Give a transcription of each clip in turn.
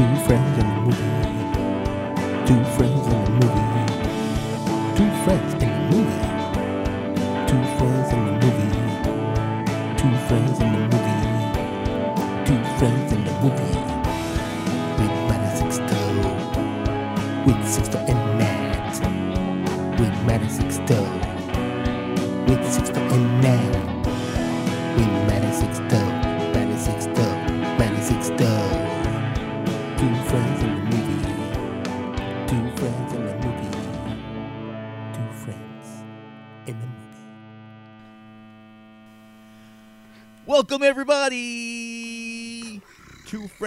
Two friends in the movie. Two friends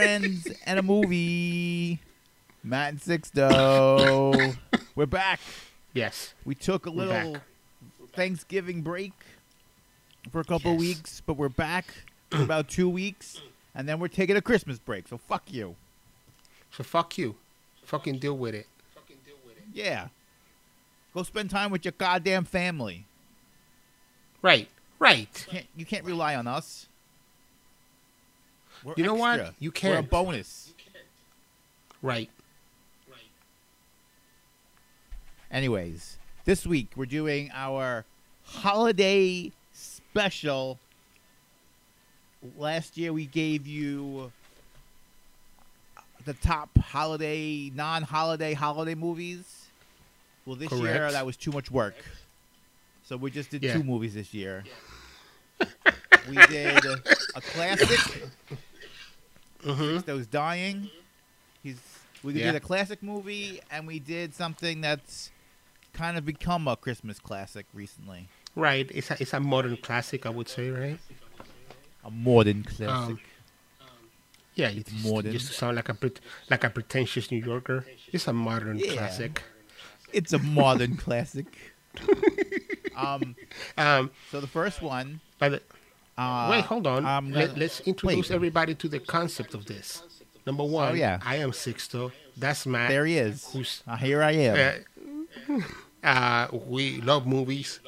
friends and a movie. Matt and Sixto. We're back. Yes. We took a little. Thanksgiving break for a couple Yes. weeks, but we're back for about two weeks, and then we're taking a Christmas break. So fuck you. So fuck you. Fucking deal with it. Yeah. Go spend time with your goddamn family. Right. Right. Can't, you can't rely on us. We're You know what? extra. You We're a can't. bonus. Right. Right. Anyways, this week we're doing our holiday special. Last year we gave you the top holiday, non-holiday holiday movies. Well, this year that was too much work, so we just did Yeah. two movies this year. we did a classic. Mm-hmm. Those dying. He's we Yeah. did a classic movie and we did something that's kind of become a Christmas classic recently. Right. It's a, it's a modern classic, I would say, right? A modern classic. Um, Yeah, It's it's modern. Just to sound like a like a pretentious New Yorker. It's a modern Yeah. classic. it's a modern classic. Um. Um, So the first one. but Uh, wait, hold on. I'm Let, gonna- let's introduce wait. everybody to the concept of this. Number one, Oh, yeah. I am Sixto. That's Matt. There he is. Who's Uh, here I am. uh, uh, we love movies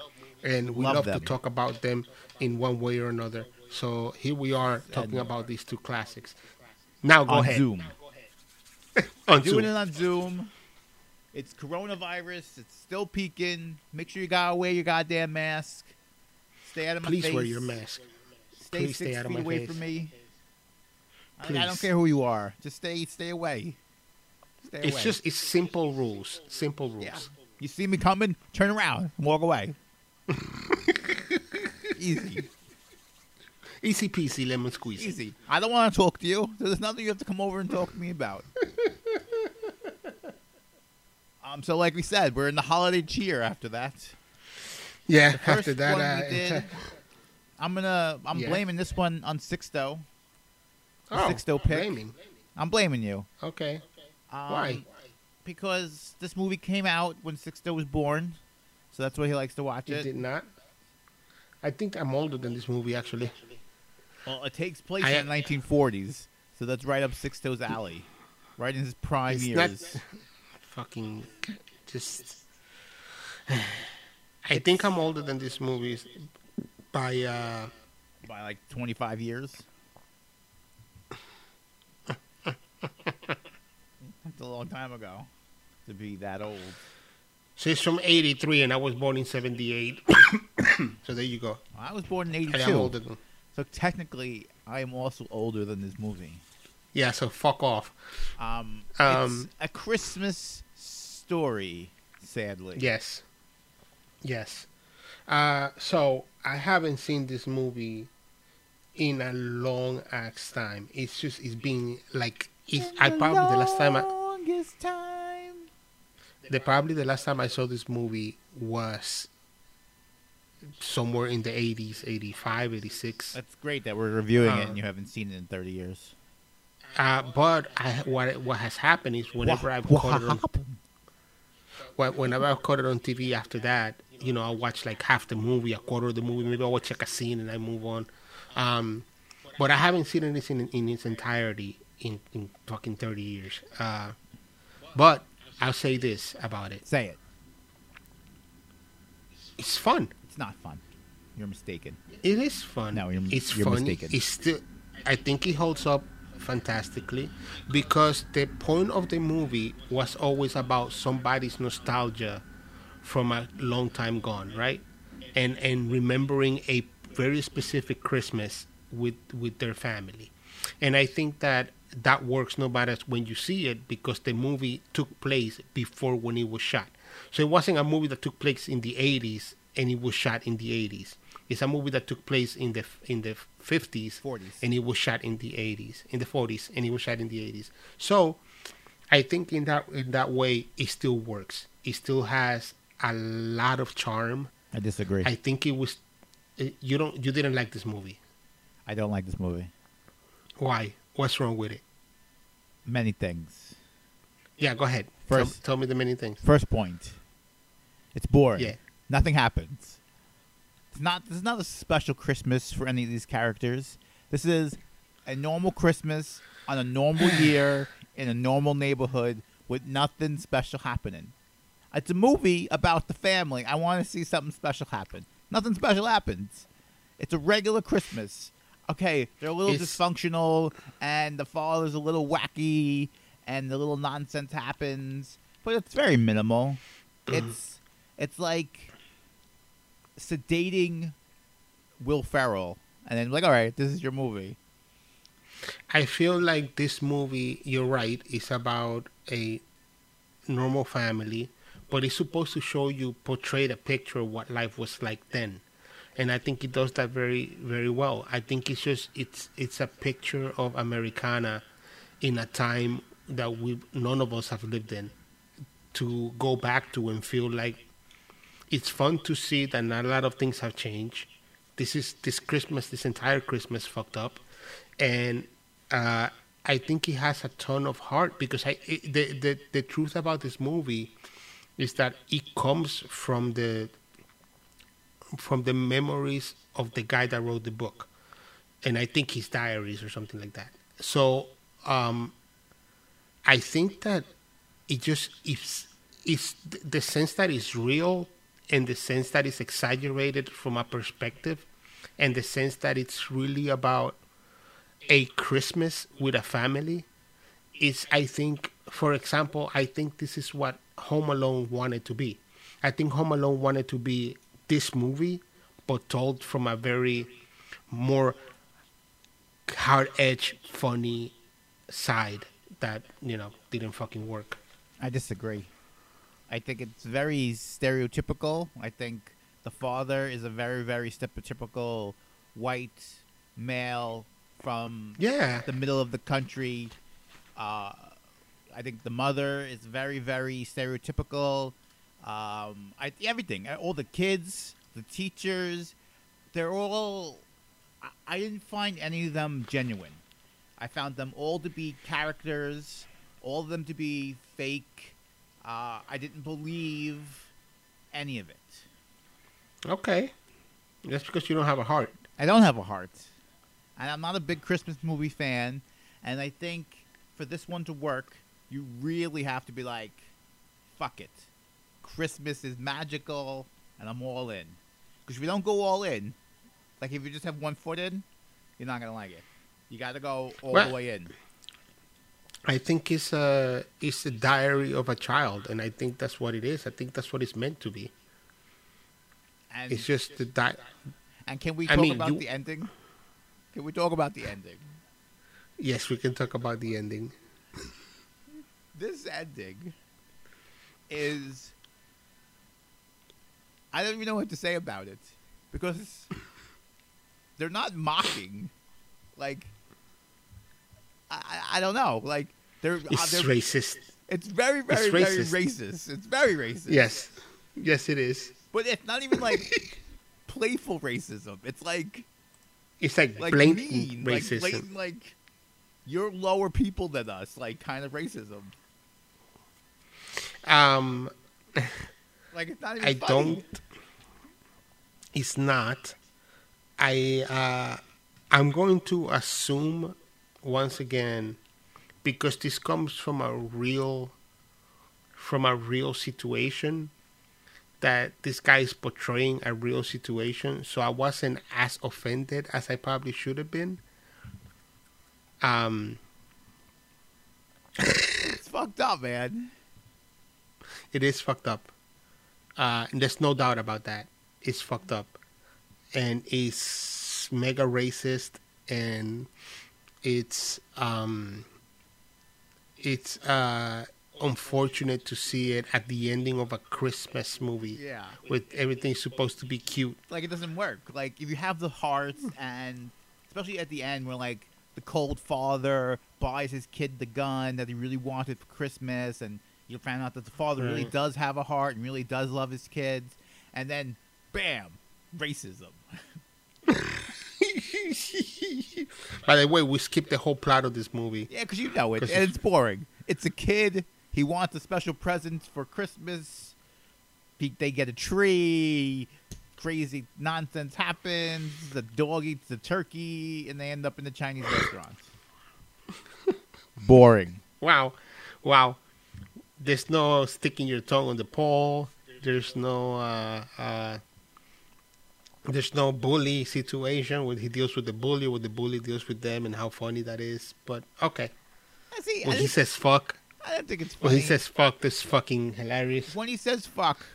and we Love love, to talk about them in one way or another. So here we are talking about these two classics. Now go on ahead. Zoom. On Doing Zoom. it on Zoom. It's coronavirus. It's still peaking. Make sure you gotta wear your goddamn mask. Stay out of my Please face. wear your mask. Stay Please six stay out of feet my away face. from me. I, I don't care who you are. Just stay, stay away. Stay It's away. just it's simple rules. Simple rules. yeah. You see me coming, turn around and walk away. Easy, Easy peasy lemon squeezy. easy. I don't want to talk to you. There's nothing you have to come over and talk to me about. um. So, like we said, we're in the holiday cheer after that. Yeah. After that, uh, did. I'm gonna. I'm Yeah. blaming this one on Sixto. oh, Sixto pick. blaming. I'm blaming you. Okay. Um, Why? Because this movie came out when Sixto was born, so that's why he likes to watch You it. did not. I think I'm older than this movie actually. Well, it takes place I- in the 1940s, so that's right up Sixto's alley, right in his prime It's not- years. Fucking just. I think I'm older than this movie by uh by like 25 years. That's a long time ago to be that old. She's from 83 and I was born in 78. so there you go. I was born in I am 82, older than. so technically I am also older than this movie. Yeah, so fuck off. Um, Um, it's a Christmas story, sadly. Yes. Yes. Uh, so I haven't seen this movie in a long ass time. It's just it's been like it's I probably the last time I Longest time. the probably the last time I saw this movie was somewhere in the 80s, 85, 86. That's great that we're reviewing it Uh, and you haven't seen it in 30 years. Uh, but I, what what has happened is whenever I've what caught it on, happened? whenever I've caught it on TV after that, you know, I watch like half the movie, a quarter of the movie, maybe I will check a scene and I move on. Um, but I haven't seen it in, in its entirety in, in fucking 30 years. Uh, but I'll say this about it. Say it. It's fun. It's not fun. You're mistaken. It is fun. No, you're- it's you're fun. mistaken. It's still. I think it holds up fantastically because the point of the movie was always about somebody's nostalgia from a long time gone, right? And and remembering a very specific Christmas with with their family. And I think that that works no matter when you see it because the movie took place before when it was shot. So it wasn't a movie that took place in the 80s and it was shot in the 80s. It's a movie that took place in the in the 50s 40s. and it was shot in the 80s, in the 40s and it was shot in the 80s. So I think in that in that way it still works. It still has a lot of charm. I disagree. I think it was eh, you don't you didn't like this movie. I don't like this movie. Why? What's wrong with it? Many things. Yeah, go ahead. Tell, First- tell me the many things. First point. It's boring. Yeah. Nothing happens. It's not this is not a special Christmas for any of these characters. This is a normal Christmas on a normal year in a normal neighborhood with nothing special happening. It's a movie about the family. I want to see something special happen. Nothing special happens. It's a regular Christmas. Okay, they're a little It's- dysfunctional and the father's a little wacky and the little nonsense happens, but it's very minimal. It's it's like sedating Will Ferrell and then like, all right, this is your movie. I feel like this movie, you're right, is about a normal family, but it's supposed to show you, portray the picture of what life was like then. And I think it does that very, very well. I think it's just it's it's a picture of Americana in a time that we none of us have lived in. To go back to and feel like it's fun to see that not a lot of things have changed. This is this Christmas, this entire Christmas fucked up, and uh, I think he has a ton of heart because I the the the truth about this movie is that it comes from the from the memories of the guy that wrote the book, and I think his diaries or something like that. So um, I think that it just it's it's the sense that it's real and the sense that it's exaggerated from a perspective and the sense that it's really about a Christmas with a family is I think for example I think this is what Home Alone wanted to be. I think Home Alone wanted to be this movie but told from a very more hard edge funny side that you know didn't fucking work. I disagree. I think it's very stereotypical. I think the father is a very, very stereotypical white male from Yeah. the middle of the country. Uh, I think the mother is very, very stereotypical. Um, I everything, all the kids, the teachers, they're all. I, I didn't find any of them genuine. I found them all to be characters, all of them to be fake. Uh, I didn't believe any of it. Okay. That's because you don't have a heart. I don't have a heart. And I'm not a big Christmas movie fan. And I think for this one to work, you really have to be like, fuck it. Christmas is magical, and I'm all in. Because if you don't go all in, like if you just have one foot in, you're not going to like it. You got to go all Well- the way in. I think it's a it's a diary of a child, and I think that's what it is. I think that's what it's meant to be. And, It's just the di- and can we I talk mean, about you- the ending? Can we talk about the ending? Yes, we can talk about the ending. This ending is I don't even know what to say about it because they're not mocking like I, I- don't know like they're, uh, It's they're racist. it's very very very racist. racist it's very racist Yes, yes, it is. but it's not even like playful racism it's like It's like, like blatant mean racism. like blatant like you're lower people than us like kind of racism um, like it's not even I funny. don't. It's not. I uh, I'm going to assume once again because this comes from a real from a real situation that this guy is portraying a real situation so i wasn't as offended as i probably should have been um it's fucked up, man. It is fucked up. Uh, and there's no doubt about that. It's fucked up, and it's mega racist, and it's um, it's uh, unfortunate to see it at the ending of a Christmas movie. Yeah. with everything supposed to be cute. Like it doesn't work. Like if you have the hearts and especially at the end where like the cold father buys his kid the gun that he really wanted for Christmas and you find out that the father really mm-hmm. does have a heart and really does love his kids and then bam racism. By the way, we skipped the whole plot of this movie. yeah because you know it. And it's- it's boring. It's a kid he wants a special present for christmas. He, they get a tree crazy nonsense happens the dog eats the turkey and they end up in the chinese restaurant. Boring. Wow, wow. There's no sticking your tongue on the pole. There's no uh, uh, there's no bully situation where he deals with the bully, where the bully deals with them, and how funny that is. But okay, I see. I, when he says fuck, I don't think it's when he says fuck, that's fucking hilarious. when he says fuck,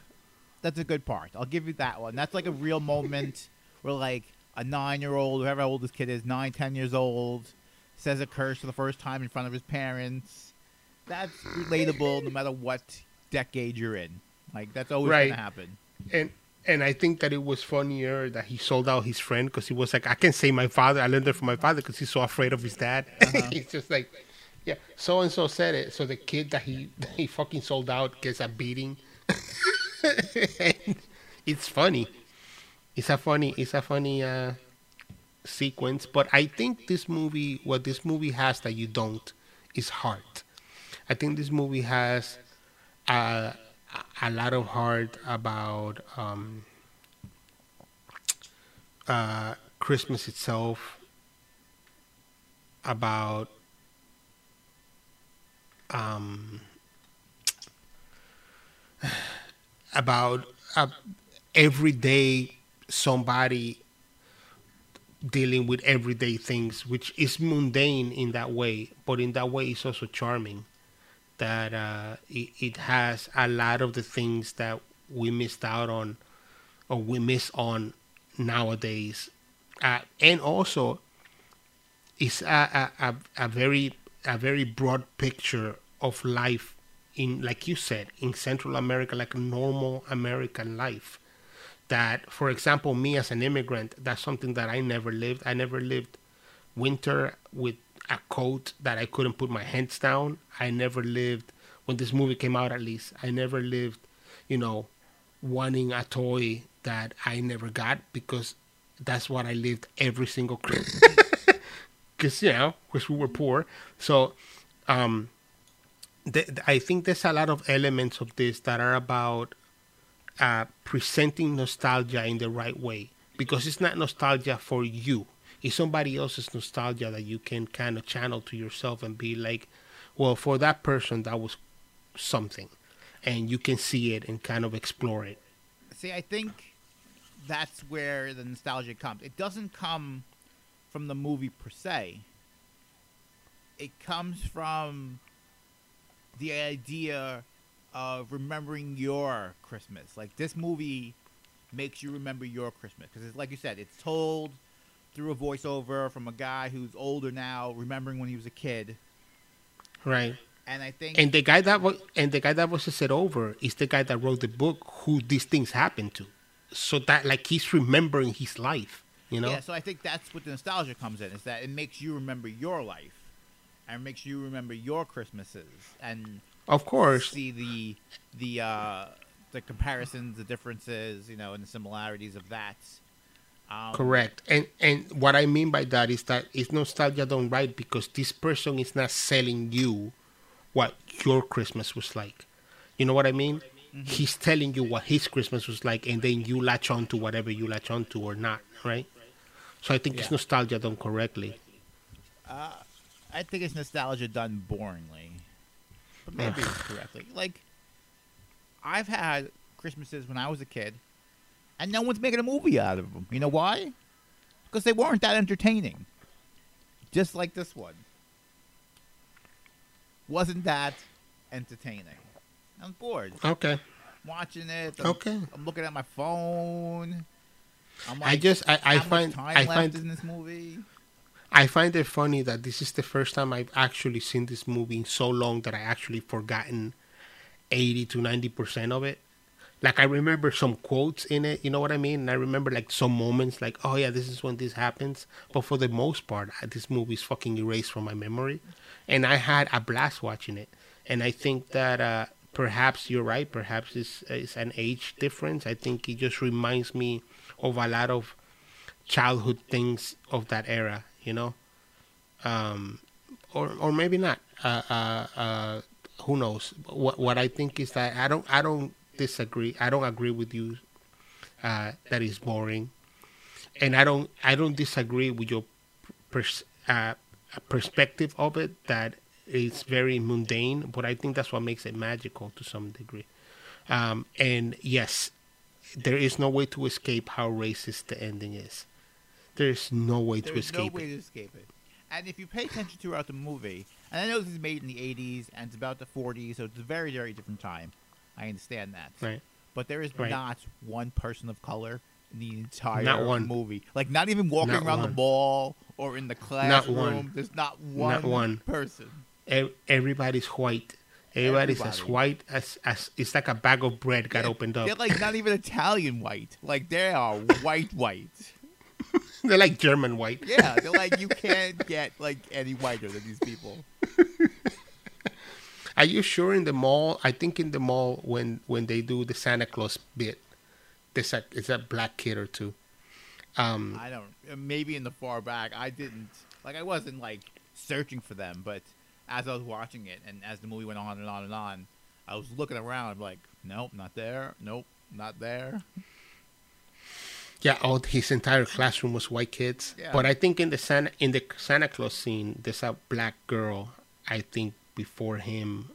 that's a good part. I'll give you that one. That's like a real moment where like a nine year old, whoever old this kid is, nine, ten years old, says a curse for the first time in front of his parents. That's relatable no matter what decade you're in. Like that's always Right. gonna happen. And and I think that it was funnier that he sold out his friend because he was like, I can't say my father. I learned it from my father because he's so afraid of his dad. he's just like, yeah, so and so said it. So the kid that he that he fucking sold out gets a beating. It's funny. It's a funny. It's a funny uh, sequence. But I think this movie, what this movie has that you don't, is heart. I think this movie has a a lot of heart about um, uh, Christmas itself, about um, about uh, everyday somebody dealing with everyday things, which is mundane in that way, but in that way it's also charming. That uh, it, it has a lot of the things that we missed out on, or we miss on nowadays, uh, and also it's a, a, a, very a very broad picture of life in like you said in Central America, like normal American life. That for example me as an immigrant that's something that i never lived. I never lived winter with a coat that i couldn't put my hands down. I never lived when this movie came out at least i never lived you know wanting a toy that i never got because that's what i lived every single christmas. Because you know because we were poor. So um th- i think there's a lot of elements of this that are about uh, presenting nostalgia in the right way. Because it's not nostalgia for you. It's somebody else's nostalgia that you can kind of channel to yourself and be like, well, for that person, that was something. And you can see it and kind of explore it. See, I think that's where the nostalgia comes. It doesn't come from the movie per se. It comes from the idea of remembering your Christmas. Like this movie makes you remember your Christmas because like you said, it's told through a voiceover from a guy who's older now, remembering when he was a kid. Right. And I think And the guy that was and the guy that was said over is the guy that wrote the book who these things happened to. So that like he's remembering his life, you know? Yeah, so I think that's what the nostalgia comes in, is that it makes you remember your life. And it makes you remember your Christmases and Of course. see the the uh the comparisons, the differences, you know, and the similarities of that. Um, Correct. And and what I mean by that is that it's nostalgia done right because this person is not selling you what your Christmas was like. You know what I mean? He's telling you what his Christmas was like and then you latch on to whatever you latch on to or not, right? So I think it's nostalgia done correctly. I think it's nostalgia done boringly, but maybe correctly. Like, I've had Christmases when I was a kid, and no one's making a movie out of them. You know why? Because they weren't that entertaining. Just like this one. Wasn't that entertaining. I'm bored Okay. watching it. I'm, Okay. I'm looking at my phone. I'm I just I, I find time I find in this movie. I find it funny that this is the first time I've actually seen this movie in so long that I actually forgotten eighty to ninety percent of it. Like I remember some quotes in it, you know what I mean? And I remember like some moments, like oh yeah, this is when this happens. But for the most part, this movie is fucking erased from my memory, and I had a blast watching it. And I think that uh, perhaps you're right. Perhaps it's, it's an age difference. I think it just reminds me of a lot of childhood things of that era, you know, um, or or maybe not. Uh, uh, uh, who knows? What what I think is that I don't I don't disagree. I don't agree with you uh, that is boring, and I don't I don't disagree with your pers- uh, perspective of it that it's very mundane. But I think that's what makes it magical to some degree. Um, and yes, there is no way to escape how racist the ending is. There's no way to There's no escape way it. to escape it. And if you pay attention throughout the movie, and I know this is made in the 80s and it's about the 40s, so it's a very, very different time. I understand that. Right. But there is Right. not one person of color in the entire Not one. movie. Like, not even walking Not around the one. mall or in the classroom. Not one. There's not one, Not one. person. Ev- Everybody's white. Everybody's as white as, as it's like a bag of bread got They're- opened up. They're like not even Italian white. Like they are white white. They're like German white. Yeah, they're like you can't get like any whiter than these people. Are you sure in the mall? I think in the mall when when they do the Santa Claus bit, there's a it's a black kid or two. Um, I don't. Maybe in the far back, I didn't like. I wasn't like searching for them, but as I was watching it, and as the movie went on and on and on, I was looking around like, nope, not there. Nope, not there. yeah, all his entire classroom was white kids. Yeah. But I think in the Santa in the Santa Claus scene, there's a black girl. I think before him,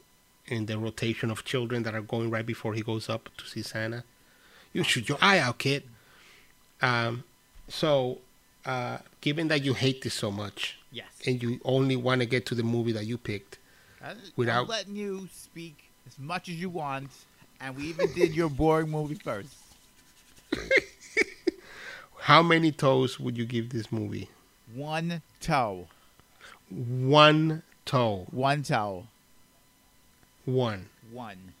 in the rotation of children that are going right before he goes up to see Santa. You shoot your eye out, kid. Um, so, uh, given that you hate this so much, Yes. and you only want to get to the movie that you picked, I'm without- letting you speak as much as you want, and we even did your boring movie first. how many toes would you give this movie? One toe. One toe. One toe. One. One.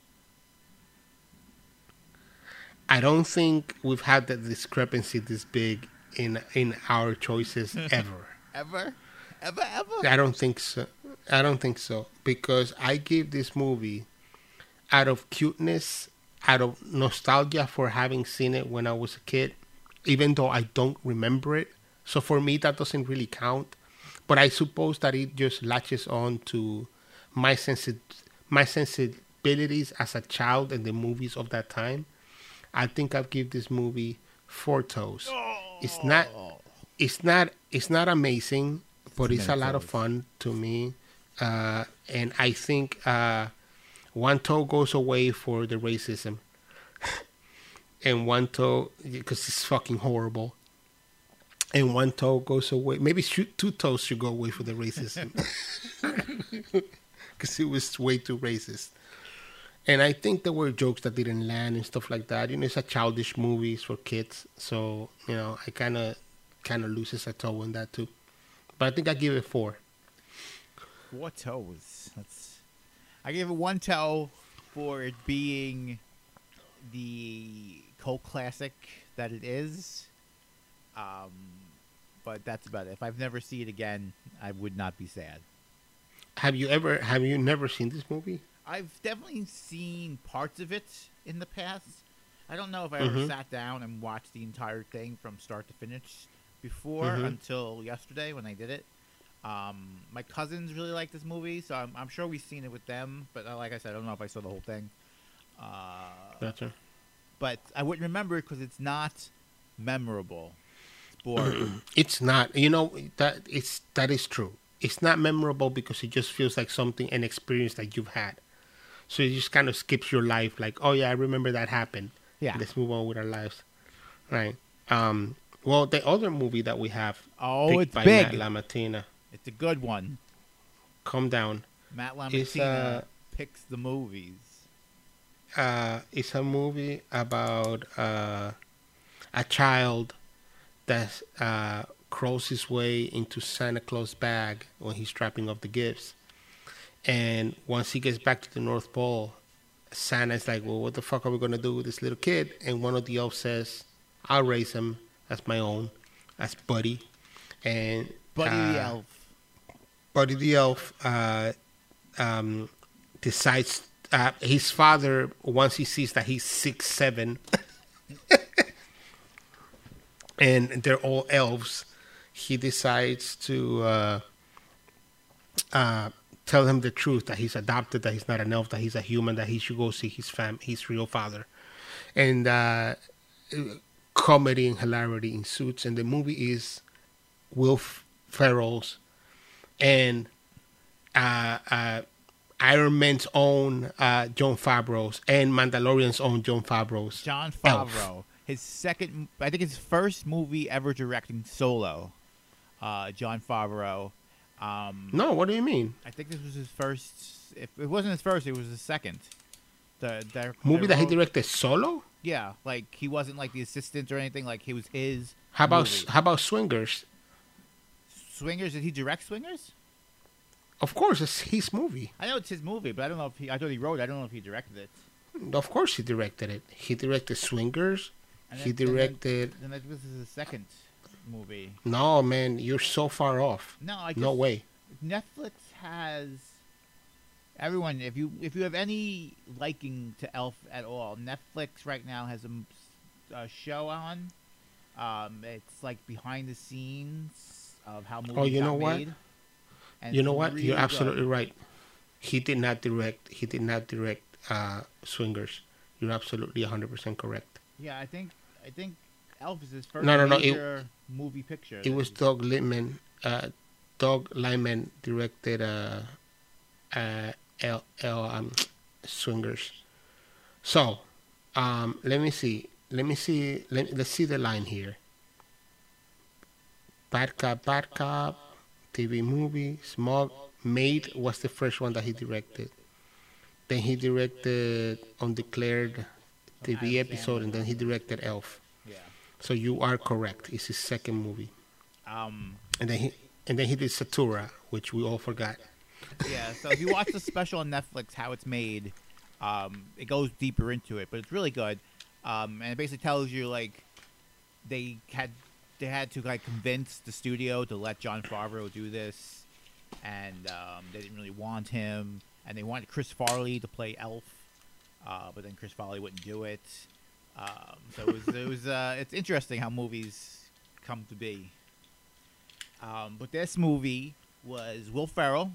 I don't think we've had that discrepancy this big in in our choices ever. Ever? Ever? Ever? I don't think so. I don't think so because I give this movie out of cuteness, out of nostalgia for having seen it when I was a kid, even though I don't remember it. So for me, that doesn't really count. But I suppose that it just latches on to my sensi- my sensibilities as a child and the movies of that time. I think I'll give this movie four toes. It's not it's not it's not amazing, but it's a lot of fun to me. Uh, and I think uh, one toe goes away for the racism, and one toe because it's fucking horrible. And one toe goes away. Maybe two toes should go away for the racism, because it was way too racist. And I think there were jokes that didn't land and stuff like that. You know, it's a childish movie it's for kids, so you know, I kind of kind of loses a toe in that too. But I think I give it four. Four toes. That's. I gave it one toe for it being the cult classic that it is. Um, but that's about it. If I've never see it again, I would not be sad. Have you ever? Have you never seen this movie? I've definitely seen parts of it in the past. I don't know if I ever Mhm. sat down and watched the entire thing from start to finish before Mhm. until yesterday when I did it. Um, my cousins really like this movie, so I'm, I'm sure we've seen it with them. But uh, like I said, I don't know if I saw the whole thing. Uh, Gotcha. but I wouldn't remember it because it's not memorable. It's. It's not. You know that it's that is true. It's not memorable because it just feels like something an experience that you've had. So it just kind of skips your life. Like, oh yeah, I remember that happened. yeah. Let's move on with our lives. Right. Um. Well, the other movie that we have. Oh, it's by big. Matt LaMattina. It's a good one. Calm down. Matt It's, Lamartina uh, picks the movies? uh, it's a movie about uh, a child that uh, crawls his way into Santa Claus' bag when he's strapping up the gifts. And once he gets back to the North Pole, Santa's like, "Well, what the fuck are we gonna do with this little kid?" And one of the elves says, "I'll raise him as my own, as Buddy." And Buddy the uh, Elf. Buddy the Elf uh, um, decides uh, his father once he sees that he's six seven, and they're all elves. He decides to uh, uh, tell him the truth that he's adopted, that he's not an elf, that he's a human, that he should go see his fam, his real father, and uh, comedy and hilarity ensues. And the movie is Will Ferrell's and uh, uh, Iron Man's own uh, Jon Favreau's and Mandalorian's own Jon Favreau's. John Elf. His second, I think his first movie ever directing solo. Uh, Jon Favreau. Um, No, what do you mean? I think this was his first. If it wasn't his first, it was his second. The, the Movie the that he directed solo? Yeah, like he wasn't like the assistant or anything. Like he was his. How about movie. how about Swingers? Swingers? Did he direct Swingers? Of course, it's his movie. I know it's his movie, but I don't know if he. I thought he wrote. it. I don't know if he directed it. Of course, he directed it. He directed Swingers. And He then- and then- directed. Then this is his second movie. No, man, you're so far off. No, I just, No way. Netflix has everyone. If you if you have any liking to Elf at all, Netflix right now has a show on. Um, it's like behind the scenes of how movies Oh, you know what? And you know what? Really you're good. absolutely right. He did not direct. He did not direct uh, Swingers. You're absolutely 100 percent correct. Yeah, I think I think Elf is his first No, no, no, it- movie picture. It was Doug Liman. Uh, Doug Liman directed uh, uh, L, L, um, Swingers. So, um, let me see. Let me see. Let, let's see the line here. Bad Cop, Bad Cop, TV movie, Smog, Made was the first one that he directed. Then he directed Undeclared TV episode, and then he directed Elf. yeah. So you are correct. It's his second movie Um, and then he and then he did Zathura, which we all forgot. Yeah, so if you watch the special on Netflix, how it's made, um, it goes deeper into it, but it's really good. Um, and it basically tells you like they had they had to like convince the studio to let Jon Favreau do this, and um, they didn't really want him, and they wanted Chris Farley to play Elf, uh, but then Chris Farley wouldn't do it. Um, so it was it was uh, it's interesting how movies come to be. Um, but this movie was Will Ferrell,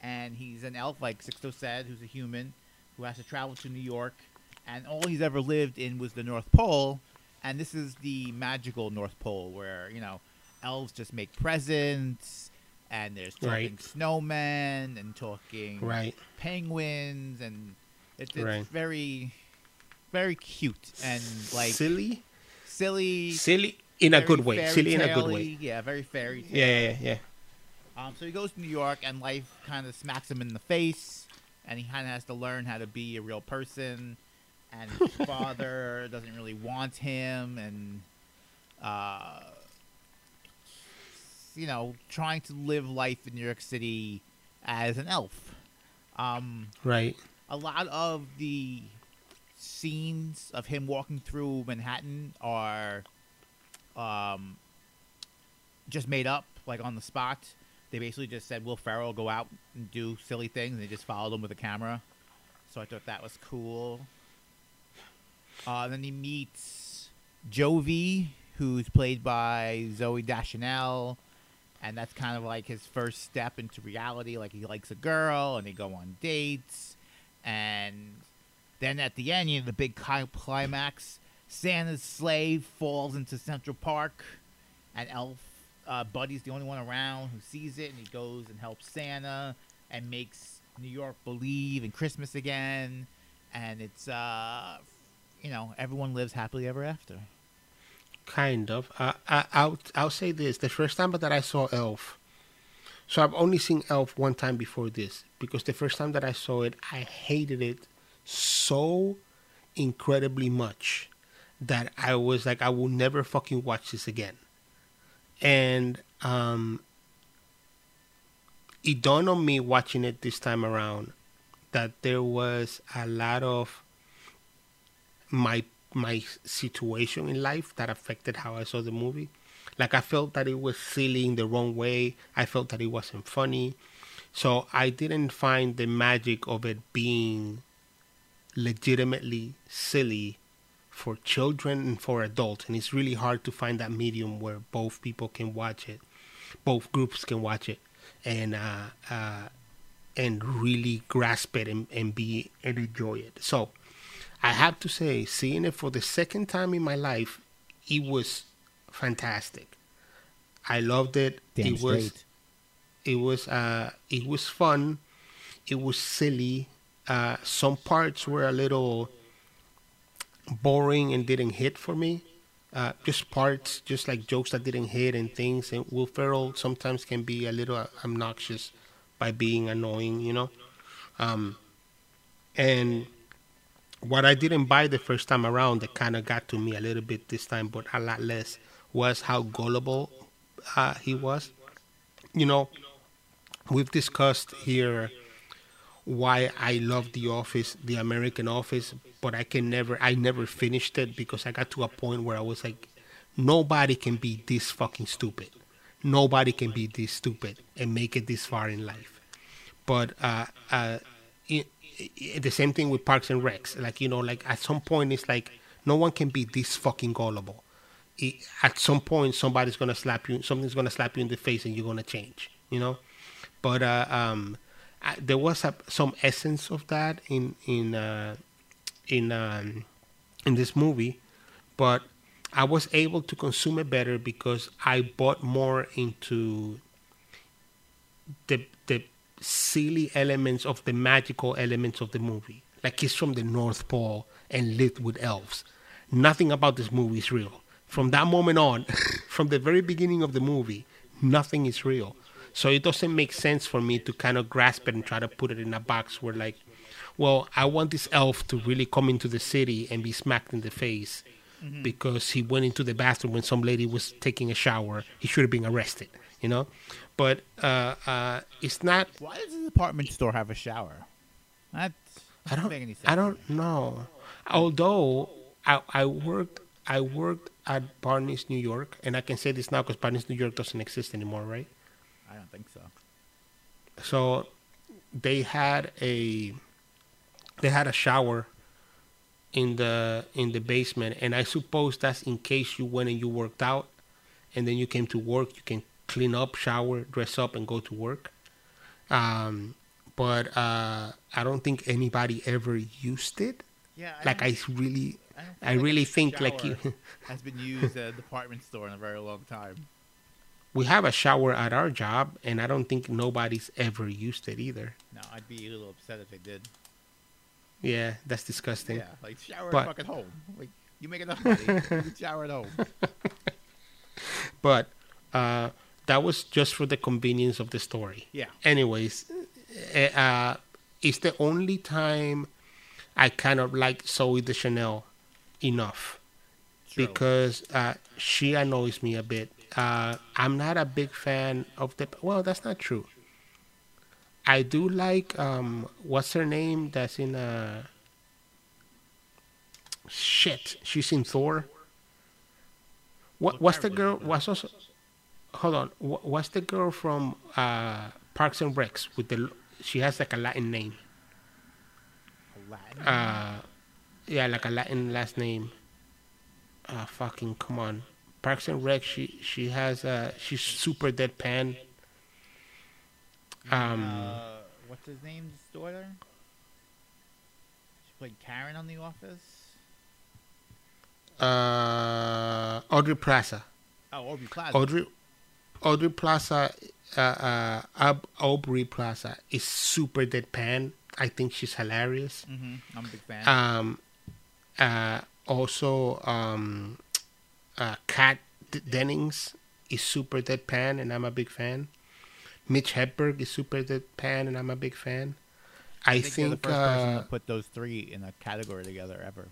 and he's an elf like Sixto said, who's a human who has to travel to New York, and all he's ever lived in was the North Pole, and this is the magical North Pole where you know elves just make presents, and there's talking Right. snowmen and talking Right. penguins, and it's, it's Right. very, very cute and like silly, silly, silly in a good way. Silly in a good way. Yeah, very fairy. Yeah, yeah, yeah. yeah. Um, so he goes to New York, and life kind of smacks him in the face, and he kind of has to learn how to be a real person. And his father doesn't really want him, and uh, you know, trying to live life in New York City as an elf. Um, Right. A lot of the scenes of him walking through Manhattan are um, just made up, like on the spot. They basically just said Will Ferrell go out and do silly things, and they just followed him with a camera. So I thought that was cool. Uh, then he meets Jovie, who's played by Zooey Deschanel, and that's kind of like his first step into reality. Like he likes a girl, and they go on dates, and then at the end, you know, the big climax, Santa's sleigh falls into Central Park, and Elf uh, Buddy's the only one around who sees it, and he goes and helps Santa and makes New York believe in Christmas again, and it's uh, you know, everyone lives happily ever after. Kind of. Uh, I, I'll I'll say this: the first time that I saw Elf, So I've only seen Elf one time before this because the first time that I saw it, I hated it so incredibly much that I was like, I will never fucking watch this again. And um, it dawned on me watching it this time around that there was a lot of my my situation in life that affected how I saw the movie. Like I felt that it was silly in the wrong way. I felt that it wasn't funny. So I didn't find the magic of it being legitimately silly for children and for adults. And it's really hard to find that medium where both people can watch it, both groups can watch it, and uh, uh, and really grasp it and, and be and enjoy it. So I have to say, seeing it for the second time in my life, it was fantastic. I loved it. Damn it was it was uh it was fun. It was silly. Uh some parts were a little boring and didn't hit for me. Uh, just parts, just like jokes that didn't hit and things. And Will Ferrell sometimes can be a little obnoxious by being annoying, you know. Um, and what I didn't buy the first time around that kind of got to me a little bit this time, but a lot less, was how gullible uh, he was. You know, we've discussed here why I love The Office, The American Office, but I can never, I never finished it because I got to a point where I was like, nobody can be this fucking stupid. Nobody can be this stupid and make it this far in life. But uh, uh, it, it, the same thing with Parks and Recs. Like you know, like at some point, it's like no one can be this fucking gullible. It, at some point, somebody's gonna slap you. Something's gonna slap you in the face, and you're gonna change. You know. But uh, um, I, there was a, some essence of that in in uh, in um, in this movie, but I was able to consume it better because I bought more into the the silly elements of the magical elements of the movie. Like he's from the North Pole and lived with elves. Nothing about this movie is real. From that moment on, from the very beginning of the movie, nothing is real. So it doesn't make sense for me to kind of grasp it and try to put it in a box where like, well, I want this elf to really come into the city and be smacked in the face because he went into the bathroom when some lady was taking a shower. He should have been arrested, you know. But uh, uh, it's not. Why does the department store have a shower? That I don't. make any sense. I don't know. Although I, I worked, I worked at Barney's New York, and I can say this now because Barney's New York doesn't exist anymore, right? I don't think so. So they had a they had a shower in the in the basement, and I suppose that's in case you went and you worked out, and then you came to work, you can clean up, shower, dress up, and go to work. Um, but uh, I don't think anybody ever used it. Yeah, Like I really, I, don't I like really think like you. has been used at a department store in a very long time. we have a shower at our job, and I don't think nobody's ever used it either. No, I'd be a little upset if they did. Yeah, that's disgusting. Yeah, like shower But- at fucking home. Like you make enough money, you shower at home. But uh, that was just for the convenience of the story. Yeah. Anyways, eh, uh, it's the only time I kind of like Zooey Deschanel enough True. because uh, she annoys me a bit. Uh, I'm not a big fan of the. Well, that's not true. I do like um, what's her name? That's in uh. Shit, she's in Thor. What What what's the girl? What's also? Hold on. Wha- What's the girl from uh, Parks and Recs with the? She has like a Latin name. Latin. Uh, yeah, like a Latin last name. Uh, fucking come on. Parks and Rec. She she has uh she's super deadpan. Um, uh, what's his name's daughter? She played Karen on The Office. uh, Audrey Plaza. Oh, Aubrey Plaza. Audrey Audrey Plaza. Uh, uh, Ab- Aubrey Plaza is super deadpan. I think she's hilarious. hmm I'm a big fan. Um, uh, also, um, uh, Kat Dennings is super deadpan, and I'm a big fan. Mitch Hedberg is super deadpan, and I'm a big fan. I, I think, you're the think, first person uh, to put those three in a category together ever.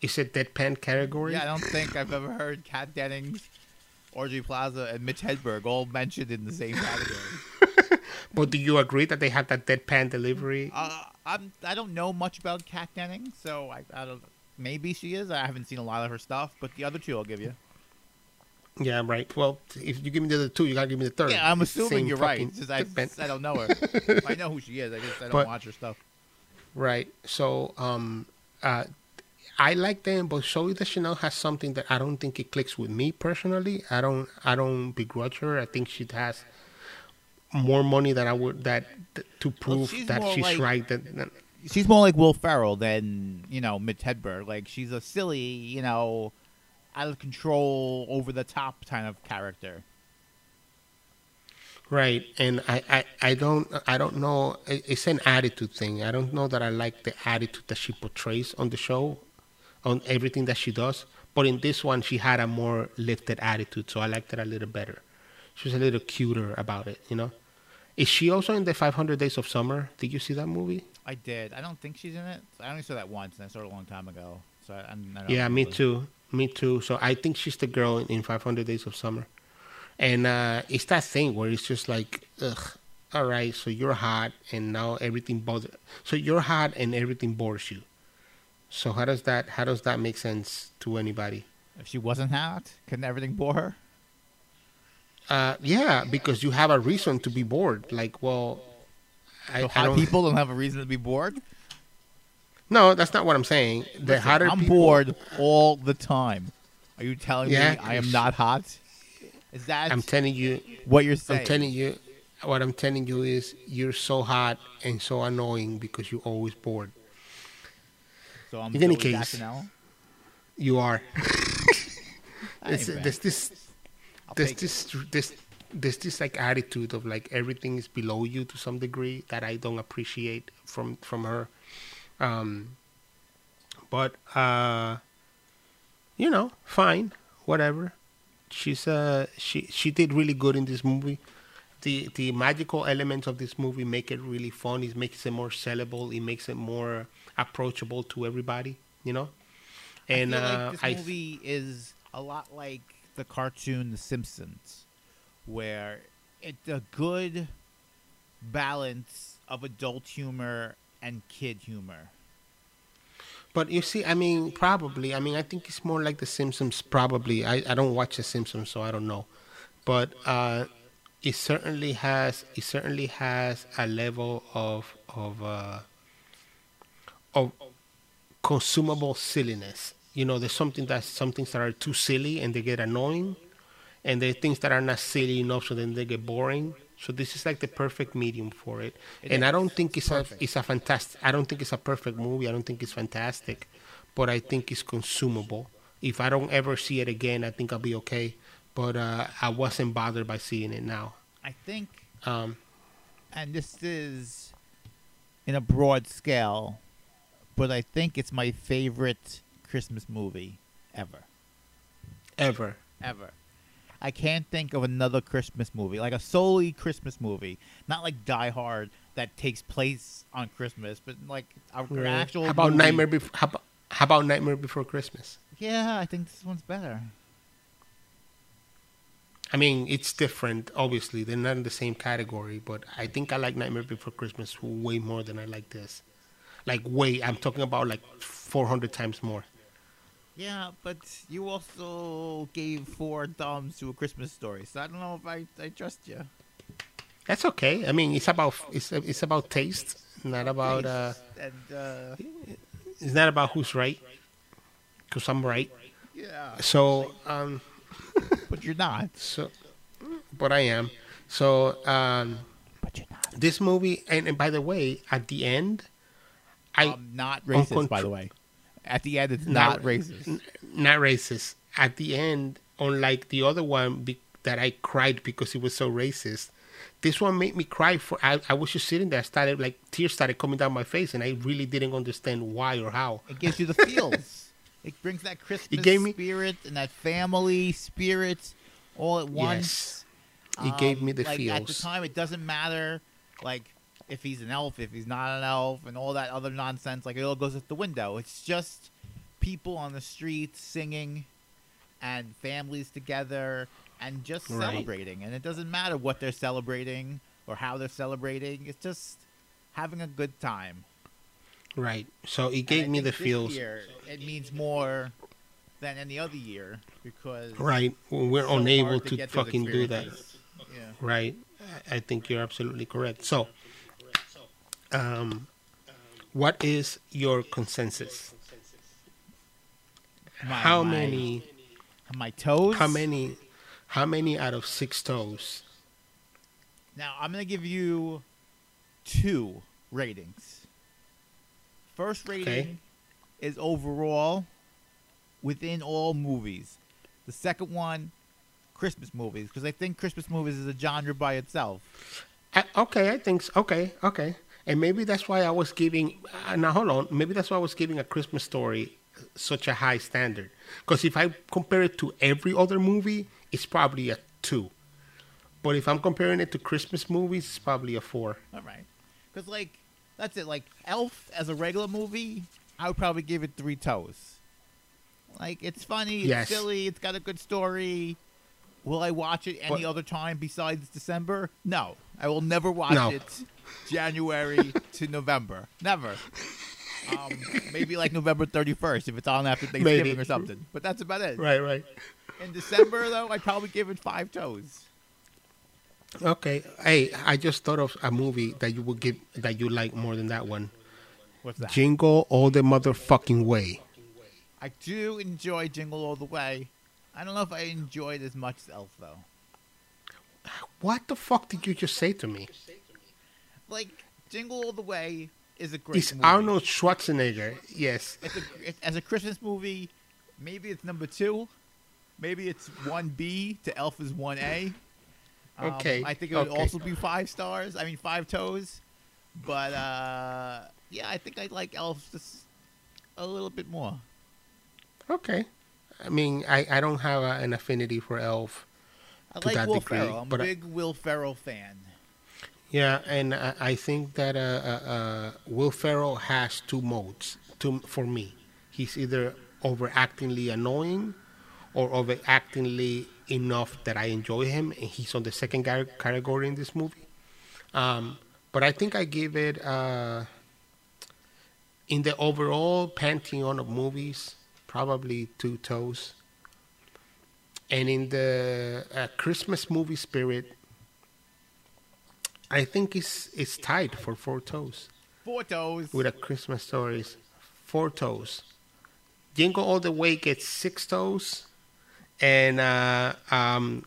Is it deadpan category. Yeah, I don't think I've ever heard Kat Dennings, Audrey Plaza, and Mitch Hedberg all mentioned in the same category. But do you agree that they have that deadpan delivery? Uh, I'm I don't know much about Kat Dennings, so I, I don't. Maybe she is. I haven't seen a lot of her stuff, but the other two I'll give you. Yeah, right. Well, if you give me the other two, you gotta give me the third. Yeah, I'm assuming you're right. I. I don't know her. I know who she is. I just I don't But- watch her stuff. Right. So, um, uh, I like them, but Zooey Deschanel has something that I don't think it clicks with me personally. I don't. I don't begrudge her. I think she has more money than I would that to prove she's that she's like- right. That, that- She's more like Will Ferrell than you know Mitch Hedberg. Like she's a silly, you know, out of control, over the top kind of character. right. And I, I, I don't. I don't know. It's an attitude thing. I don't know that I like the attitude that she portrays on the show, on everything that she does. But in this one, she had a more lifted attitude, so I liked it a little better. She was a little cuter about it, you know. Is she also in the 500 Days of Summer? Did you see that movie? I did. I don't think she's in it. I only saw that once, and I saw it a long time ago. So I, don't Yeah, me too. Me too. So I think she's the girl in, in 500 Days of Summer. And uh, it's that thing where it's just like, ugh, all right, so you're hot and now everything bothers. So you're hot and everything bores you. So how does that how does that make sense to anybody? If she wasn't hot, couldn't everything bore her? Uh, yeah, because you have a reason to be bored. Like, well, I, So I hot don't. people don't have a reason to be bored. No, that's not what I'm saying. The Listen, hotter I'm people- bored all the time. Are you telling Yeah, me I am not hot? Is that I'm telling you, what you're saying? I'm telling you, what I'm telling you is you're so hot and so annoying because you're always bored. so I'm in any case, You are. There's this, I'll there's it. this, this, there's this like attitude of like everything is below you to some degree that I don't appreciate from from her. Um, but uh, you know, fine, whatever. She's uh she she did really good in this movie. The the magical elements of this movie make it really fun. It makes it more sellable. It makes it more approachable to everybody. You know. And I feel uh, like this I movie is a lot like the cartoon The Simpsons, where it's a good balance of adult humor and kid humor. But you see, I mean, probably. I mean, I think it's more like The Simpsons. Probably. I, I don't watch The Simpsons, so I don't know. But uh, it certainly has it certainly has a level of of uh, of consumable silliness. You know, there's something that some things that are too silly and they get annoying, and there are things that are not silly enough, so then they get boring. So this is like the perfect medium for it. It and I don't think it's Perfect. a it's a fantastic. I don't think it's a perfect movie. I don't think it's fantastic, but I think it's consumable. If I don't ever see it again, I think I'll be okay. But uh, I wasn't bothered by seeing it now. I think, Um, and this is in a broad scale, but I think it's my favorite Christmas movie ever. ever. ever. I can't think of another Christmas movie, like a solely Christmas movie, not like Die Hard that takes place on Christmas, but like a, an actual. How about movie. Nightmare? Bef- how, about, how about Nightmare Before Christmas? Yeah, I think this one's better. I mean, it's different. Obviously, they're not in the same category, but I think I like Nightmare Before Christmas way more than I like this. Like way, I'm talking about like 400 times more. Yeah, but you also gave four thumbs to a Christmas story, so I don't know if I, I trust you. That's okay. I mean, it's about it's it's about taste, not about uh, and uh, it's not about who's right. Because I'm right. yeah, So um, but you're not. so, but I am. So um, But you're not. this movie, and, and by the way, at the end, I um, not racist, by the way. At the end, it's Not- not, racist. N- not racist. At the end, unlike the other one be- that I cried because it was so racist, this one made me cry. For I, I was just sitting there, started like tears started coming down my face, and I really didn't understand why or how. It gives you the feels. it brings that Christmas gave me- spirit and that family spirit all at once. He gave Um, me the like, At the time, it doesn't matter, like if he's an elf, if he's not an elf, and all that other nonsense. Like it all goes out the window. It's just people on the streets singing, and families together, and just Right. celebrating. And it doesn't matter what they're celebrating or how they're celebrating. It's just having a good time. Right. So it gave me the this feels. Year, it means more than any other year because Right. We're so unable hard to, fucking do that. Yeah. Right. I think you're absolutely correct. So, um, what is your consensus? My- how my- many? My toes. How many? How many out of six toes? Now I'm gonna give you two ratings. First rating Okay. is overall within all movies. The second one, Christmas movies, because I think Christmas movies is a genre by itself. I, okay, I think so. Okay, okay. And maybe that's why I was giving. Uh, now hold on. Maybe that's why I was giving a Christmas story such a high standard. Because if I compare it to every other movie, it's probably a two. But if I'm comparing it to Christmas movies, it's probably a four. All right, because like that's it. Like Elf as a regular movie, I would probably give it three toes. Like it's funny, it's Yes. silly, it's got a good story. Will I watch it any But- other time besides December? No, I will never watch No. it January to November. Never. Um, maybe like November thirty first if it's on after Thanksgiving Maybe. or something. But that's about it. Right, right. In December though, I'd probably give it five toes. Okay. Hey, I just thought of a movie that you would give that you like more than that one. What's that? Jingle all the motherfucking way. I do enjoy Jingle All the Way. I don't know if I enjoy it as much as Elf though. What the fuck did you just say to me? Like Jingle All the Way is a great It's movie. Arnold Schwarzenegger. Yes. It's a as a Christmas movie. Maybe it's number two. Maybe it's one B to Elf is one A. Um, Okay, I think it would okay. also be five stars. I mean five toes. But uh, yeah, I think I like Elf just a little bit more. Okay. I mean, I, I don't have a, an affinity for Elf. I like that Will degree, Ferrell. I'm a a I- big Will Ferrell fan. Yeah, and I, think that uh, uh, uh, Will Ferrell has two modes to, for me. He's either overactingly annoying or overactingly enough that I enjoy him, and he's on the second category in this movie. Um, but I think I give it, uh, in the overall pantheon of movies, probably two toes. And in the uh, Christmas movie spirit, I think it's it's tied for four toes Four toes. with a Christmas stories. Four toes. Jingle All the Way gets six toes, and uh, um,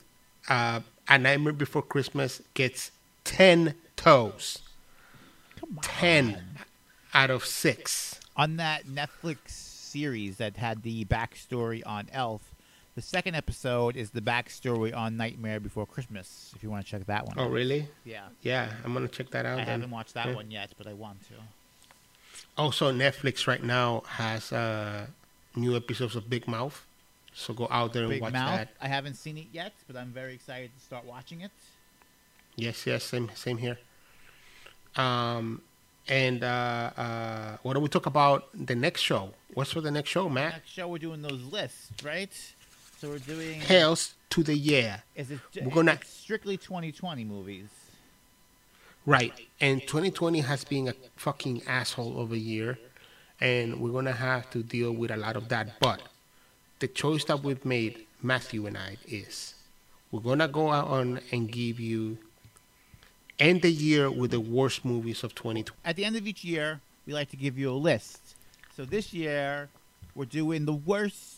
uh, A Nightmare Before Christmas gets ten toes. Ten out of six. on that Netflix series that had the backstory on Elf, the second episode is the backstory on Nightmare Before Christmas. If you want to check that one. Oh, out. really? Yeah, Yeah, I'm gonna check that out. I then. haven't watched that Yeah. one yet, but I want to. Also, Netflix right now has uh, new episodes of Big Mouth, so go out there and Big watch Mouth. that. I haven't seen it yet, but I'm very excited to start watching it. Yes, yes, same, same here. Um, and uh, uh, what do we talk about the next show? What's for the next show, Matt? Next show, we're doing those lists, right? So we're doing. Hails to the year, Is it? we're gonna- strictly 2020 movies. right? And 2020 has been a fucking asshole of a year, and we're gonna have to deal with a lot of that. But the choice that we've made, Matthew and I, is we're gonna go out on and give you end the year with the worst movies of 2020. At the end of each year, we like to give you a list. So this year, we're doing the worst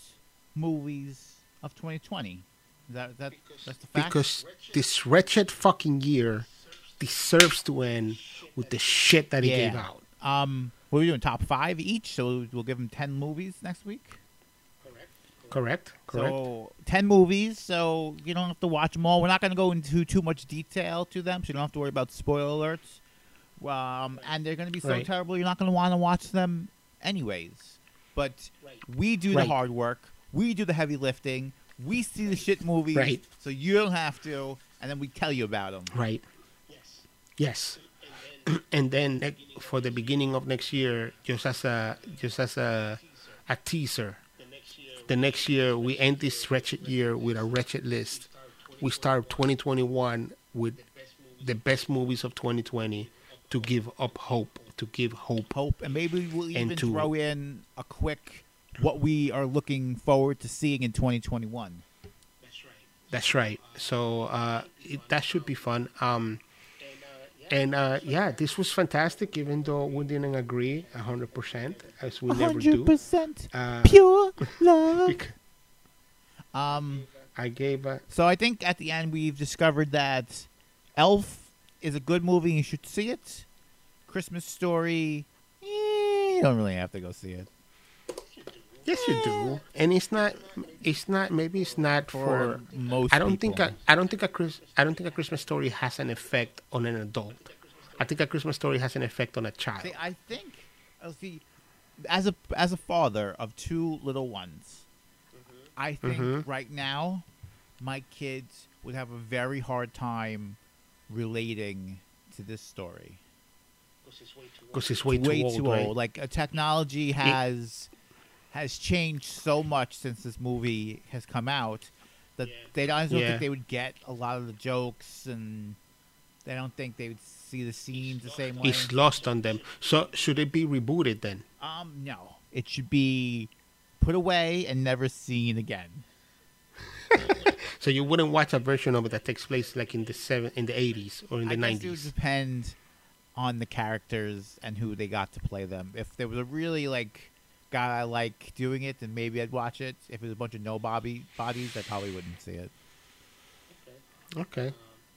movies of 2020. Is that that that's the fact? because this wretched fucking year deserves to end with the shit that he Yeah. gave out. um, what are we doing? Top five each. So we'll give them 10 movies next week. Correct? Correct. So 10 movies. So you don't have to watch them all. We're not going to go into too much detail to them, so you don't have to worry about spoiler alerts. Um, and they're going to be so Right. terrible, you're not going to want to watch them anyways. But we do the hard work. We do the heavy lifting. We see the shit movies, Right. so you don't have to. and then we tell you about them. Right. Yes. Yes. And then for the beginning of next year, just as a just as a a teaser, the next year we end this wretched year with a wretched list. We start 2021 with the best movies of 2020 to give up hope, to give hope. Hope, and maybe we'll even to- throw in a quick what we are looking forward to seeing in 2021. That's right. That's right. So uh, it, that should be fun. Um, and uh, yeah, this was fantastic, even though we didn't agree 100%, as we never do. 100% Uh, pure love. Um. I gave a, So I think at the end we've discovered that Elf is a good movie. You should see it. Christmas Story. eh, you don't really have to go see it. Yes, you do. And it's not. It's not. Maybe it's not For for. most I don't think. people. A, I don't think a Chris. I don't think a Christmas story has an effect on an adult. I think a Christmas story has an effect on a child. See, I think, uh, see, as a as a father of two little ones, I think Mhm. right now, my kids would have a very hard time relating to this story. Because it's way, Way too old. too right? old. Like a technology has has changed so much since this movie has come out that they don't, Yeah. think they would get a lot of the jokes and they don't think they would see the scenes the same way. It's lost on them. So should it be rebooted then? Um, no. It should be put away and never seen again. So you wouldn't watch a version of it that takes place like in the seven, in the eighties or in the I guess it would nineties. depend on the characters and who they got to play them. If there was a really like guy I like doing it, then maybe I'd watch it. If it was a bunch of no bobby bodies, I probably wouldn't see it. Okay.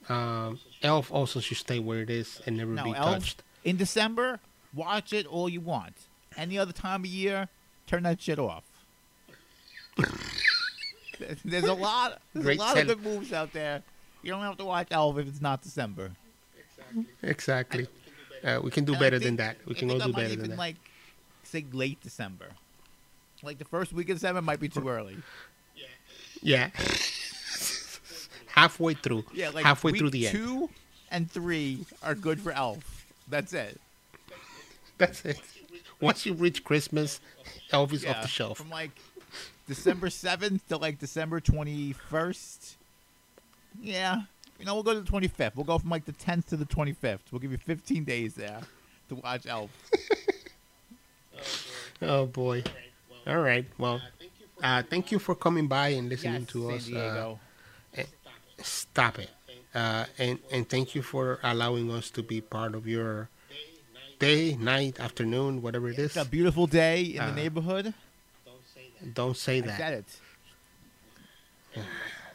Um, Elf also should stay where it is and never No, be Elf touched. in December, watch it all you want. Any other time of year, turn that shit off. there's a lot. There's Great a lot sell- of good movies out there. You don't have to watch Elf if it's not December. Exactly. Uh, we can do And I better than that. We can think all I do better even than that. like say late December. Like the first week of December might be too early. Yeah. Yeah. Halfway through. Yeah, like halfway through the end. two and three are good for Elf. That's it. That's it. Once you reach Christmas, Elf is Yeah, off the shelf. From like December seventh to like December twenty first. Yeah. You know, we'll go to the twenty fifth. We'll go from like the tenth to the twenty fifth. We'll give you fifteen days there to watch Elf. Oh boy. All right. Well, uh, thank you for coming by and listening Yes, to San us. Uh, stop it. Uh, and and thank you for allowing us to be part of your day, night, afternoon, whatever it is. it's a beautiful day in uh, the neighborhood. Don't say that. said it.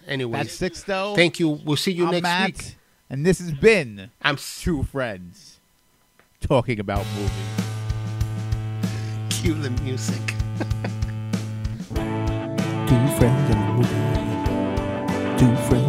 Anyways, That's six though. thank you. We'll see you I'm next Matt, week. and this has been I'm two friends talking about movies. Cue the music. Two friends in the movie. Two friends